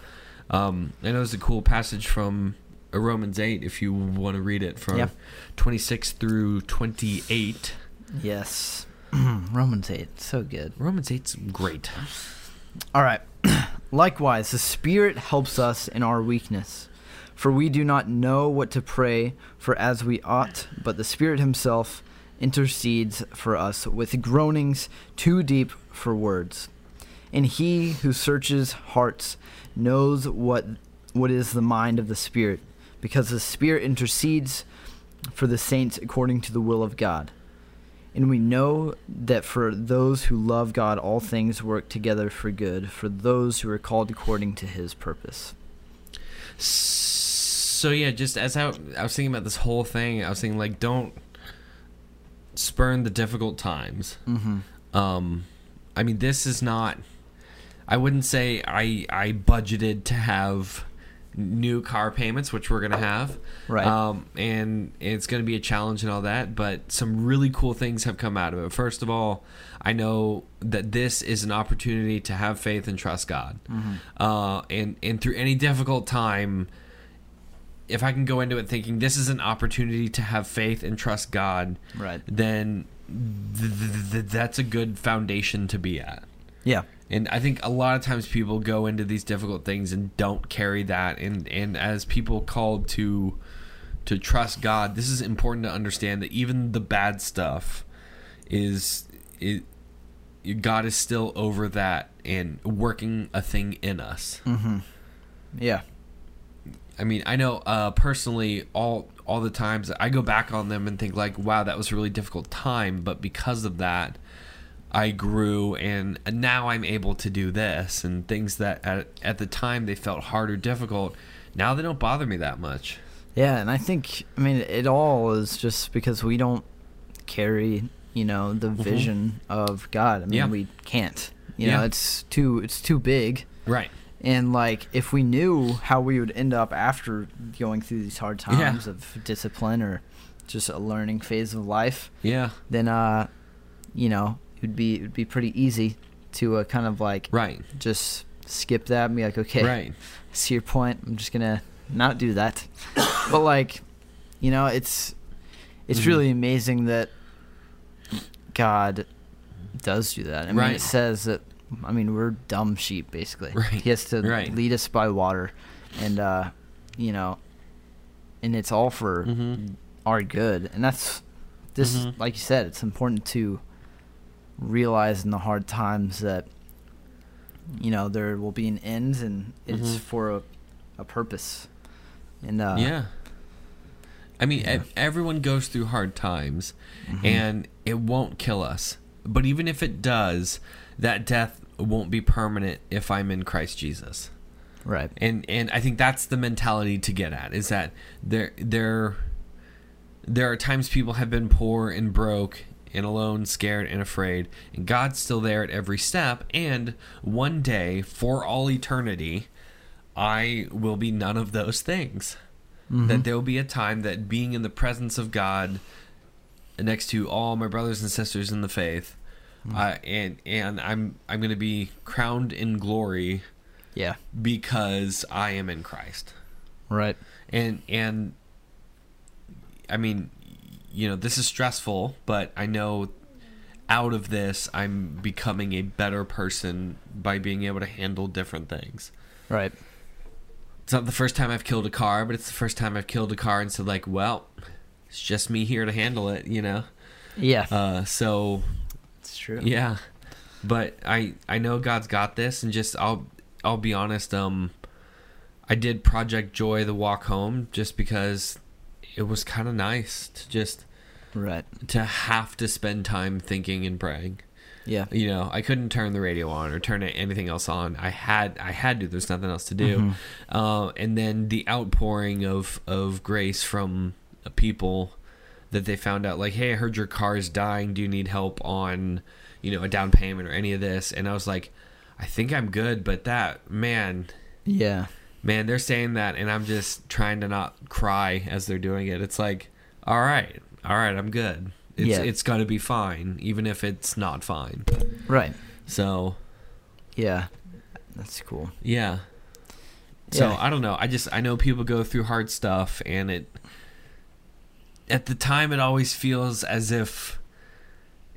um, I know it's a cool passage from uh, Romans eight if you want to read it from Yeah. 26 through 28. Yes. *clears throat* Romans 8. So good. Romans 8's great. All right. *clears throat* Likewise, the Spirit helps us in our weakness. For we do not know what to pray for as we ought, but the Spirit Himself intercedes for us with groanings too deep for words. And He who searches hearts knows what what is the mind of the Spirit, because the Spirit intercedes for the saints according to the will of God. And we know that for those who love God, all things work together for good, for those who are called according to his purpose. So yeah, just as I, I was thinking about this whole thing, I was thinking like, don't spurn the difficult times. Mm-hmm. Um, I mean, this is not. I wouldn't say I I budgeted to have new car payments, which we're gonna have. Right. Um, and it's gonna be a challenge and all that, but some really cool things have come out of it. First of all, I know that this is an opportunity to have faith and trust God. Uh, and and through any difficult time, if I can go into it thinking this is an opportunity to have faith and trust God, Right. then th- th- th- that's a good foundation to be at. Yeah. And I think a lot of times people go into these difficult things and don't carry that. And, and as people called to to trust God, this is important to understand that even the bad stuff is it God is still over that and working a thing in us. Mm-hmm. Yeah. I mean, I know uh, personally all all the times I go back on them and think like, wow, that was a really difficult time, but because of that, I grew and now I'm able to do this and things that at, at the time they felt hard or difficult. Now they don't bother me that much. Yeah, and I think I mean it all is just because we don't carry, you know, the vision of God. I mean, Yeah. we can't. You Yeah. know, it's too it's too big. Right. And like if we knew how we would end up after going through these hard Yeah. times of discipline or just a learning phase of life, Yeah. then uh you know, it would be it would be pretty easy to uh, kind of like Right. just skip that and be like, okay, Right. I see your point. I'm just gonna not do that. but like, you know, it's it's Mhm. really amazing that God does do that. I mean, Right. it says that. I mean, we're dumb sheep, basically. Right. He has to Right. lead us by water, and uh, you know, and it's all for Mhm. our good. And that's this, Mhm. like you said, it's important to realize in the hard times that you know there will be an end, and it's Mhm. for a, a purpose. And uh, yeah. I mean, yeah. everyone goes through hard times, mhm. and it won't kill us. But even if it does, that death won't be permanent if I'm in Christ Jesus. right, And and I think that's the mentality to get at is that there there there are times people have been poor and broke and alone, scared and afraid, and God's still there at every step. And one day, for all eternity, I will be none of those things. Mhm. That there will be a time that being in the presence of God, next to all my brothers and sisters in the faith, uh, and and I'm I'm going to be crowned in glory yeah, because I am in Christ. right, And and I mean, you know, this is stressful, but I know out of this I'm becoming a better person by being able to handle different things. right, It's not the first time I've killed a car, but it's the first time I've killed a car and said like, well, it's just me here to handle it, you know. yeah, Uh, so it's true. Yeah, but I I know God's got this, and just I'll I'll be honest. Um, I did Project Joy the walk home just because it was kind of nice to just right, to have to spend time thinking and praying. yeah, You know, I couldn't turn the radio on or turn anything else on. I had I had to. There's nothing else to do. Mhm. Uh, and then the outpouring of of grace from people that they found out like, hey, I heard your car is dying. Do you need help on, you know, a down payment or any of this? And I was like, I think I'm good, but that man, yeah, man, they're saying that, and I'm just trying to not cry as they're doing it. It's like, all right, all right, I'm good. It's Yeah. it's gonna be fine, even if it's not fine. Right. So Yeah. That's cool. yeah. So Yeah. I don't know. I just I know people go through hard stuff, and it at the time it always feels as if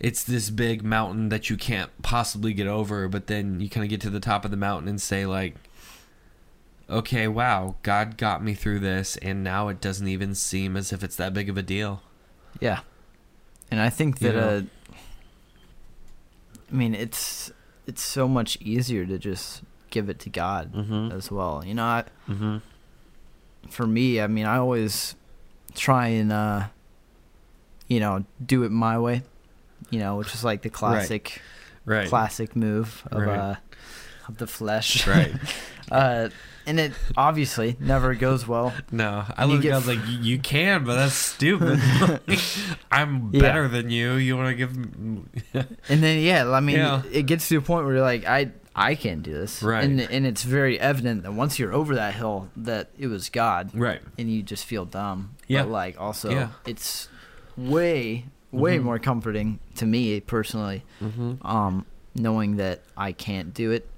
it's this big mountain that you can't possibly get over. But then you kind of get to the top of the mountain and say like, okay, wow, God got me through this, and now it doesn't even seem as if it's that big of a deal. Yeah. And I think You that know? uh I mean it's it's so much easier to just give it to God Mm-hmm. as well. You know, I, Mm-hmm. for me, I mean, I always try and uh you know, do it my way. You know, which is like the classic Right. classic move of Right. uh of the flesh. Right. *laughs* uh and it obviously never goes well. No, I look get at I was like, "You- can, but that's stupid. *laughs* *laughs* I'm Yeah. better than you. You want to give? *laughs* And then yeah, I mean, Yeah. it gets to a point where you're like, I I can't do this, Right. And and it's very evident that once you're over that hill, that it was God, right. and you just feel dumb. Yeah. But like also, Yeah. it's way way Mhm. more comforting to me personally, Mm-hmm. um, knowing that I can't do it,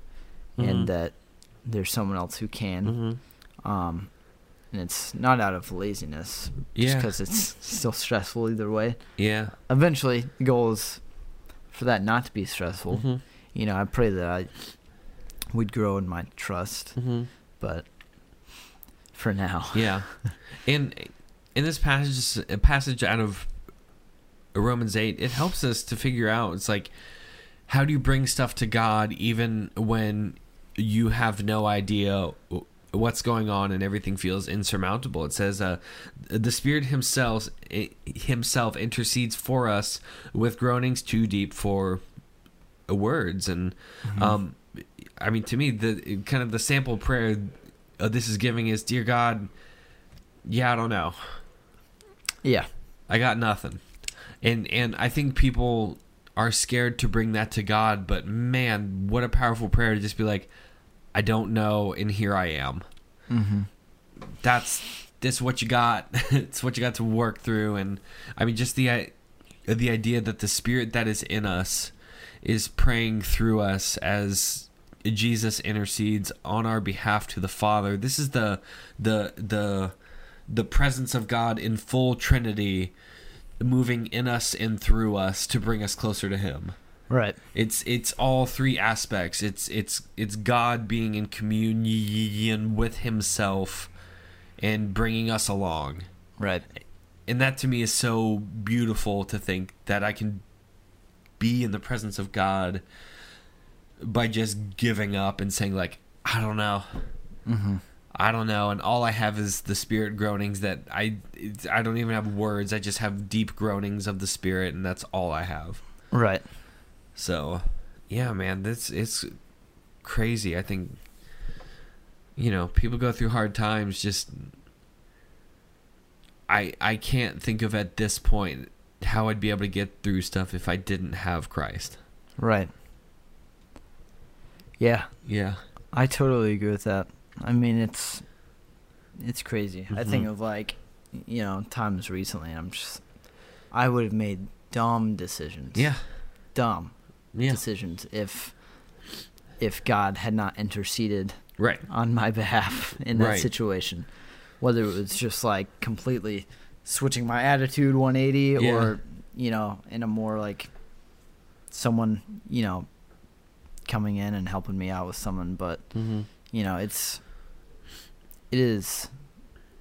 Mhm. and that there's someone else who can. Mm-hmm. Um, and it's not out of laziness, just Yeah. because it's still stressful either way. Yeah. Eventually, the goal is for that not to be stressful. Mhm. You know, I pray that I would grow in my trust, Mhm. but for now, *laughs* Yeah. And in this passage, a passage out of Romans eight, it helps us to figure out. It's like, how do you bring stuff to God even when you have no idea what's going on and everything feels insurmountable? It says, uh, "The Spirit Himself Himself intercedes for us with groanings too deep for words." And um, I mean, to me, the kind of the sample prayer uh, this is giving is, "Dear God." Yeah, I don't know. yeah, I got nothing. And and I think people are scared to bring that to God, but man, what a powerful prayer to just be like, I don't know, and here I am. hmm That's this what you got. *laughs* it's what you got to work through, and I mean, just the the idea that the Spirit that is in us is praying through us as Jesus intercedes on our behalf to the Father. This is the the the the presence of God in full Trinity moving in us and through us to bring us closer to him. Right, It's it's all three aspects. It's it's it's God being in communion with himself and bringing us along. right, And that to me is so beautiful to think that I can be in the presence of God by just giving up and saying like I don't know. hmm I don't know, and all I have is the spirit groanings that I I don't even have words. I just have deep groanings of the spirit, and that's all I have. right, So, yeah, man, this it's crazy. I think you know people go through hard times. Just I I can't think of at this point how I'd be able to get through stuff if I didn't have Christ. right. Yeah, Yeah. I totally agree with that. I mean, it's it's crazy. I think Mhm. of like, you know, times recently. I'm just, I would have made dumb decisions. Yeah. dumb Yeah. decisions if if God had not interceded Right. on my behalf in that Right. situation. Whether it was just like completely switching my attitude 180 Yeah. or, you know, in a more like someone, you know, coming in and helping me out with someone, but Mm-hmm. you know, it's it is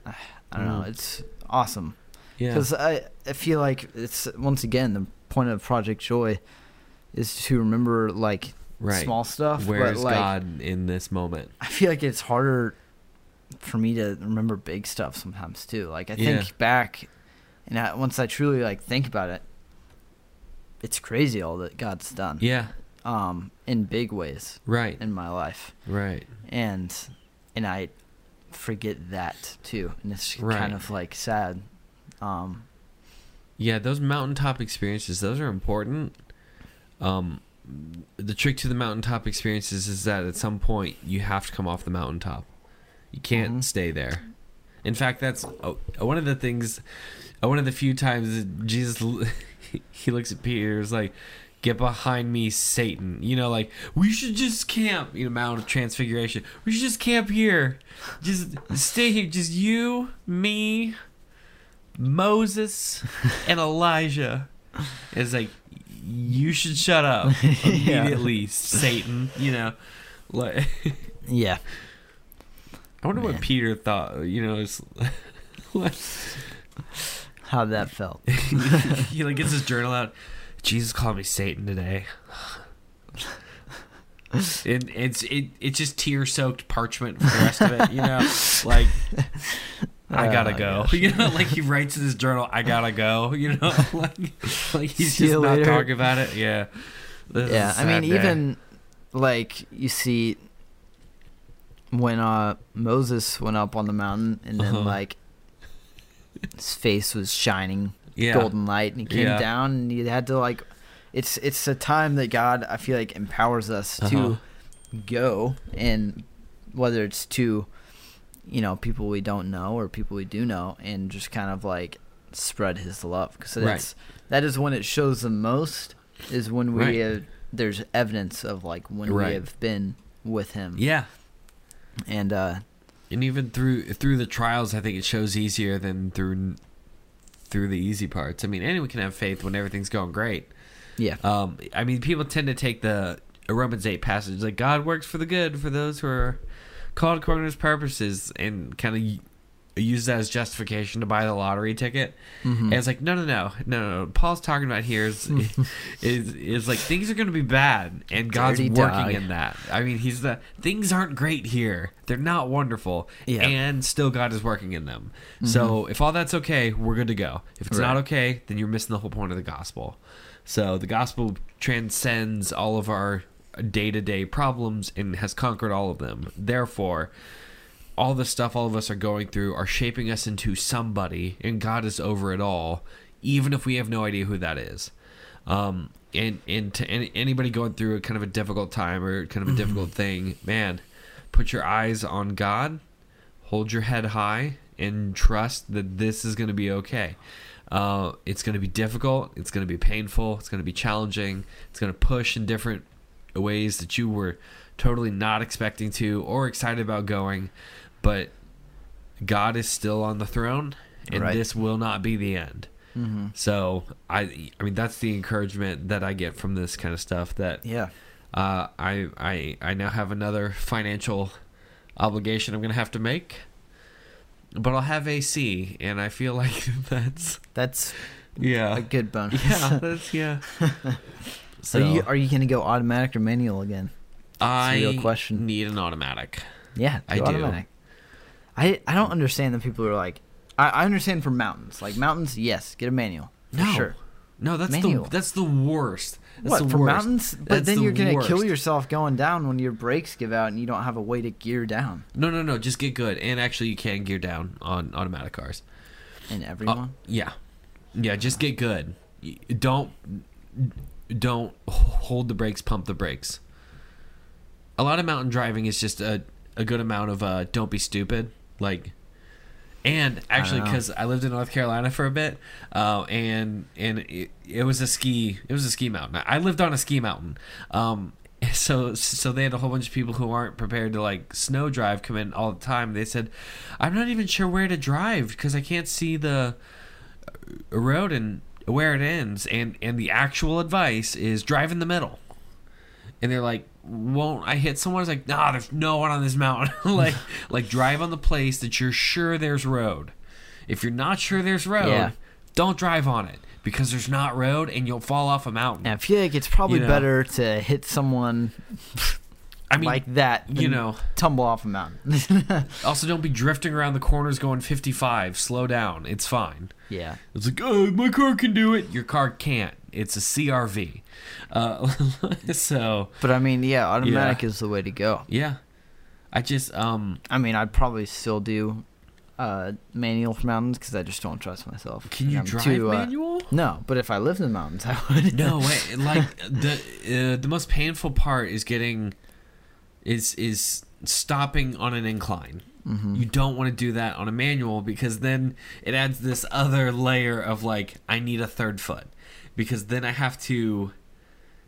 I don't know, Mhm. it's awesome Yeah. because I, I feel like it's once again the point of Project Joy is to remember like Right. small stuff. Where but is like, God in this moment? I feel like it's harder for me to remember big stuff sometimes too. Like I think Yeah. back, and I, once I truly like think about it, it's crazy all that God's done. Yeah. Um, in big ways Right. in my life, Right. and and I forget that too, and it's Right. kind of like sad. Um, Yeah, those mountaintop experiences, those are important. Um, the trick to the mountaintop experiences is that at some point you have to come off the mountaintop. You can't stay there. In fact, that's oh, one of the things. uh, One of the few times that Jesus *laughs* he looks at Peter is like, "Get behind me, Satan." You know, like we should just camp. You know, Mount of Transfiguration. We should just camp here. Just stay here. Just you, me, Moses, and Elijah. It's like you should shut up *laughs* Yeah. immediately, Satan. You know, like. *laughs* Yeah. I wonder Man. what Peter thought. You know, it's like How that felt. *laughs* he like gets his journal out. Jesus called me Satan today. *sighs* And it's it it's just tear soaked parchment for the rest of it. You know, like I gotta Oh, go. gosh. *laughs* You know, like he writes in his journal, I gotta go. You know, *laughs* like like he's See just not later. talking about it. Yeah. This yeah, I mean, day. even like you see when uh Moses went up on the mountain and then Uh-huh. like his face was shining yeah. golden light and he came Yeah. down and he had to like it's it's a time that God I feel like empowers us Uh-huh. to go and whether it's to you know people we don't know or people we do know and just kind of like spread his love because Right. that's that is when it shows the most is when we Right. have, there's evidence of like when Right. we have been with him Yeah. and uh and even through through the trials i think it shows easier than through through the easy parts i mean anyone can have faith when everything's going great yeah um i mean people tend to take the romans 8 passage like god works for the good for those who are called his purposes and kind of use that as justification to buy the lottery ticket. Mhm. and it's like no no no no no no. Paul's talking about here is *laughs* is, is like things are going to be bad and god's Dirty working dog. in that. I mean he's the things aren't great here. They're not wonderful. Yeah. and still god is working in them. So if all that's okay we're good to go. If it's not okay then you're missing the whole point of the gospel. So the gospel transcends all of our day-to-day problems and has conquered all of them therefore all the stuff all of us are going through are shaping us into somebody, and God is over it all, even if we have no idea who that is. Um, and and to any, anybody going through a kind of a difficult time or kind of a difficult thing, man, put your eyes on God, hold your head high, and trust that this is going to be okay. Uh, it's going to be difficult. It's going to be painful. It's going to be challenging. It's going to push in different ways that you were totally not expecting to or excited about going. But God is still on the throne, and Right. this will not be the end. hmm So I, I mean, that's the encouragement that I get from this kind of stuff. That yeah uh, I, I, I now have another financial obligation I'm gonna have to make, but I'll have AC, and I feel *laughs* like that's that's yeah, a good bonus yeah, that's yeah. *laughs* So are you are you gonna go automatic or manual again I real question. need an automatic. Yeah, I do do. I I don't understand the people who are like. I, I understand for mountains, like mountains. Yes, get a manual. No, sure. no, that's Manual. the that's the worst. That's What the for worst. mountains? But That's then the you're gonna kill yourself going down when your brakes give out and you don't have a way to gear down. No, no, no. Just get good, and actually, you can gear down on automatic cars. And Uh, everyone. yeah, yeah. Just get good. Don't don't hold the brakes. Pump the brakes. A lot of mountain driving is just a a good amount of uh, don't be stupid. Like, and actually, because I lived in North Carolina for a bit, uh, and and it, it was a ski it was a ski mountain. I lived on a ski mountain. Um, *laughs* so so they had a whole bunch of people who aren't prepared to like snow drive come in all the time. They said, "I'm not even sure where to drive because I can't see the uh, road and where it ends." And and the actual advice is drive in the middle. And they're like, "Won't I hit someone?" it's like, "Nah, there's no one on this mountain. *laughs* like *laughs* like drive on the place that you're sure there's road. If you're not sure there's road, Yeah. don't drive on it because there's not road and you'll fall off a mountain." And I feel like it's probably You know. better to hit someone *laughs* I mean, like that you know. tumble off a mountain. *laughs* Also, don't be drifting around the corners going 55. Slow down. It's fine. yeah. It's like, oh, my car can do it. Your car can't. It's a CRV. Uh, *laughs* so, But I mean, yeah, automatic is the way to go. yeah. I just, um, I mean, I'd probably still do uh, manual for mountains because I just don't trust myself. can you I'm drive too, uh, manual? no, but if I lived in the mountains, *laughs* I would. No way. Like the uh, the most painful part is getting is is stopping on an incline. Mm-hmm. You don't want to do that on a manual because then it adds this other layer of like I need a third foot because then I have to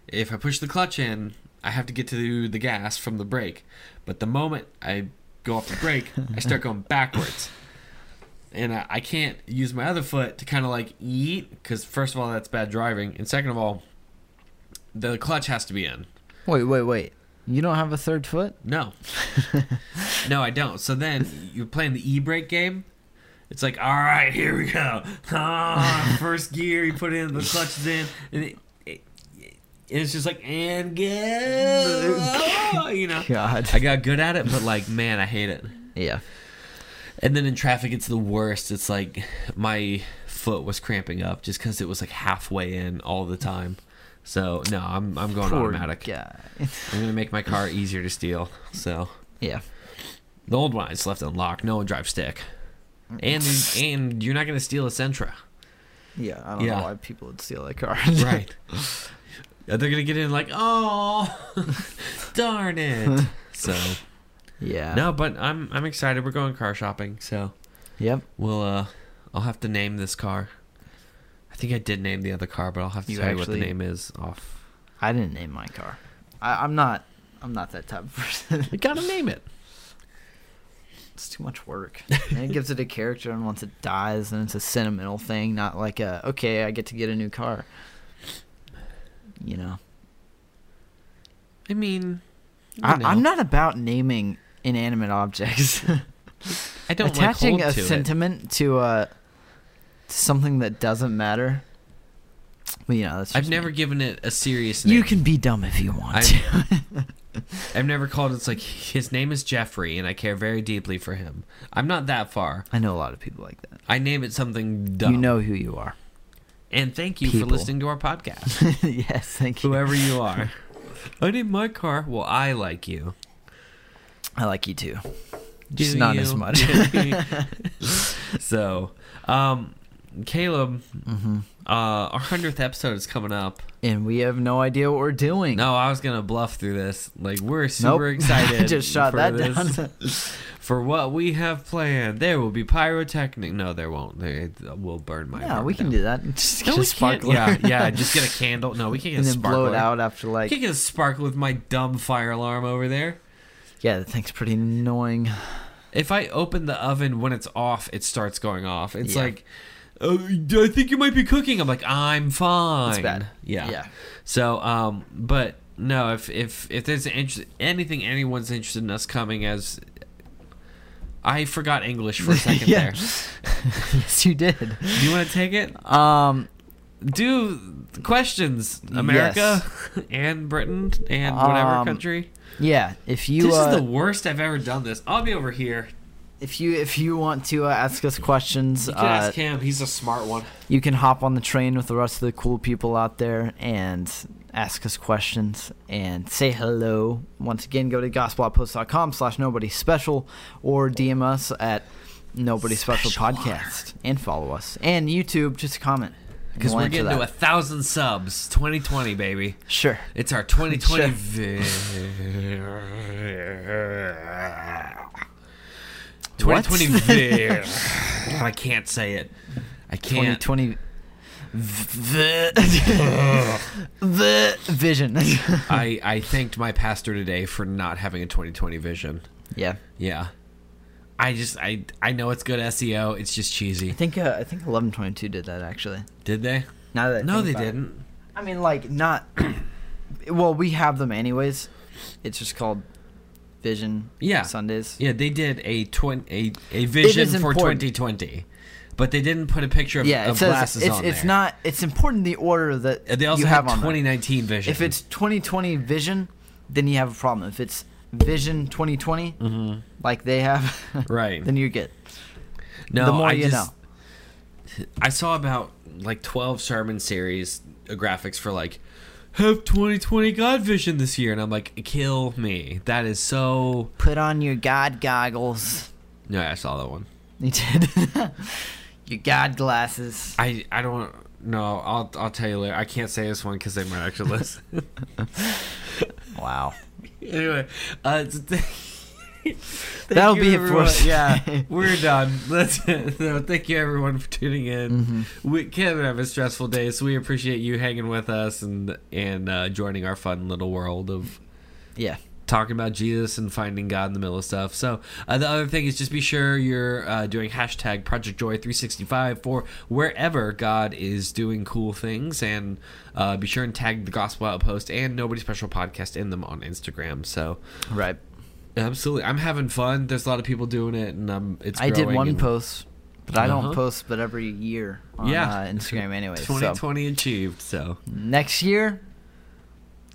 if I push the clutch in, I have to get to the gas from the brake. But the moment I go off the brake, I start going *laughs* backwards. And I, I can't use my other foot to kind of like eat because first of all that's bad driving, and second of all, the clutch has to be in. Wait, wait, wait. You don't have a third foot? No. *laughs* no, I don't. So then you're playing the e brake game. It's like, all right, here we go. *laughs* Ah, first gear, you put in, the clutch is in, and it, it, it's just like, and go. Oh, *laughs* you know. God. I got good at it, but like, man, I hate it. Yeah. And then in traffic, it's the worst. It's like my foot was cramping up just because it was like halfway in all the time. So no, I'm I'm going Poor automatic. guy. I'm gonna make my car easier to steal. So yeah. the old one I just left unlocked. No one drives stick, and and you're not gonna steal a Sentra, Yeah. I don't Yeah. know why people would steal that car. *laughs* *laughs* right? They're gonna get in like, oh, *laughs* darn it. So yeah. no, but I'm I'm excited. We're going car shopping, so Yep. we'll uh, I'll have to name this car. I think I did name the other car, but I'll have to You tell you what the name is off. I didn't name my car. I, I'm not. I'm not that type of person. You gotta *laughs* name it. it's too much work. And it gives it a character, and once it dies, then it's a sentimental thing, not like a okay, I get to get a new car. You know, I mean, I, I'm not about naming inanimate objects. I don't Attaching like a to it. sentiment to a something that doesn't matter. Well, you know, that's I've never me. given it a serious name. You can be dumb if you want I- to. *laughs* I've never called it's like his name is Jeffrey and I care very deeply for him. I'm not that far. I know a lot of people like that. I name it something dumb. You know who you are. And thank you People. for listening to our podcast. *laughs* yes, thank you. Whoever you are. *laughs* I need my car. Well, I like you. I like you too. Do Just not you? as much. so, um, Caleb, hmm uh, our hundredth episode is coming up. And we have no idea what we're doing. No, I was gonna bluff through this. Like we're *laughs* super Nope. excited. Just shot for that this. down. *laughs* *laughs* for what we have planned. There will be pyrotechnic. No, there won't. They will burn my. yeah, we can down. do that. Just No, get a sparkler. Yeah, yeah. Just get a candle. No, we can't get and a then sparkler. blow it out after like. can't get a sparkle with my dumb fire alarm over there. Yeah, that thing's pretty annoying. *sighs* If I open the oven when it's off, it starts going off. It's Yeah. like, uh, I think you might be cooking. I'm like, I'm fine. It's bad. Yeah. Yeah. So, um, but no, if if if there's interest, anything anyone's interested in us coming as, I forgot English for a second *laughs* there. *laughs* yes, you did. Do you want to take it? Um, Do questions, America and Britain and whatever Um, country. yeah. If you this uh, is the worst I've ever done this. I'll be over here. If you if you want to uh, ask us questions, You can uh, ask him. He's a smart one. you can hop on the train with the rest of the cool people out there and ask us questions and say hello. Once again, go to gospeloutpost.com slash nobody special or DM us at nobody special, Special podcast and follow us. And YouTube, just comment. Because we'll we're answer getting to a thousand subs. 2020, baby. Sure. It's our 2020. Sure. *laughs* vi- What? 2020. vi- I can't say it. I can't. 2020 the, the vision. I, I thanked my pastor today for not having a 2020 vision. yeah. Yeah. I just I I know it's good SEO. It's just cheesy. I think uh, I think 1122 did that actually. Did they? Now that I No, they didn't. I mean, like not. *coughs* well, we have them anyways. It's just called Vision. Yeah. Sundays. Yeah, they did a twin a, a vision for important. 2020, but they didn't put a picture of, Yeah, it of says glasses it's on it's there. not. It's important the order that Uh, They also you have, have on there. 2019 vision. If it's 2020 Vision, then you have a problem. If it's Vision 2020, Mhm. like they have, *laughs* right, then you get. no, the more I you just, I saw about like 12 sermon series uh, graphics for like have 2020 God vision this year, and I'm like, kill me. That is so. Put on your God goggles. No, I saw that one. You did. *laughs* your God glasses. I I don't. No, I'll I'll tell you later. I can't say this one because they might actually listen. *laughs* Wow. *laughs* anyway, uh, That'll be it for us. Yeah, *laughs* we're done. That's it. *laughs* Thank you everyone for tuning in. Mm-hmm. We can have a stressful day, so we appreciate you hanging with us and and uh, joining our fun little world of Yeah. talking about Jesus and finding God in the middle of stuff. So uh, the other thing is just be sure you're uh, doing hashtag Project Joy 365 for wherever God is doing cool things, and uh, be sure and tag the Gospel Outpost and Nobody Special podcast in them on Instagram. So Right. Absolutely, I'm having fun. There's a lot of people doing it, and um, it's I did one and post, but I Uh-huh. don't post but every year on Yeah. uh, Instagram *laughs* anyway. So 2020 achieved. So next year,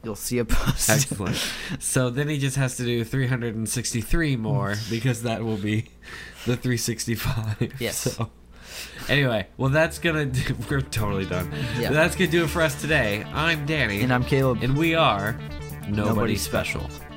you'll see a post. excellent. so then he just has to do 363 more *laughs* because that will be the 365. Yes. So anyway, well that's gonna do, *laughs* we're totally done. Yeah. That's gonna do it for us today. I'm Danny, and I'm Caleb. and we are nobody, Nobody special. special.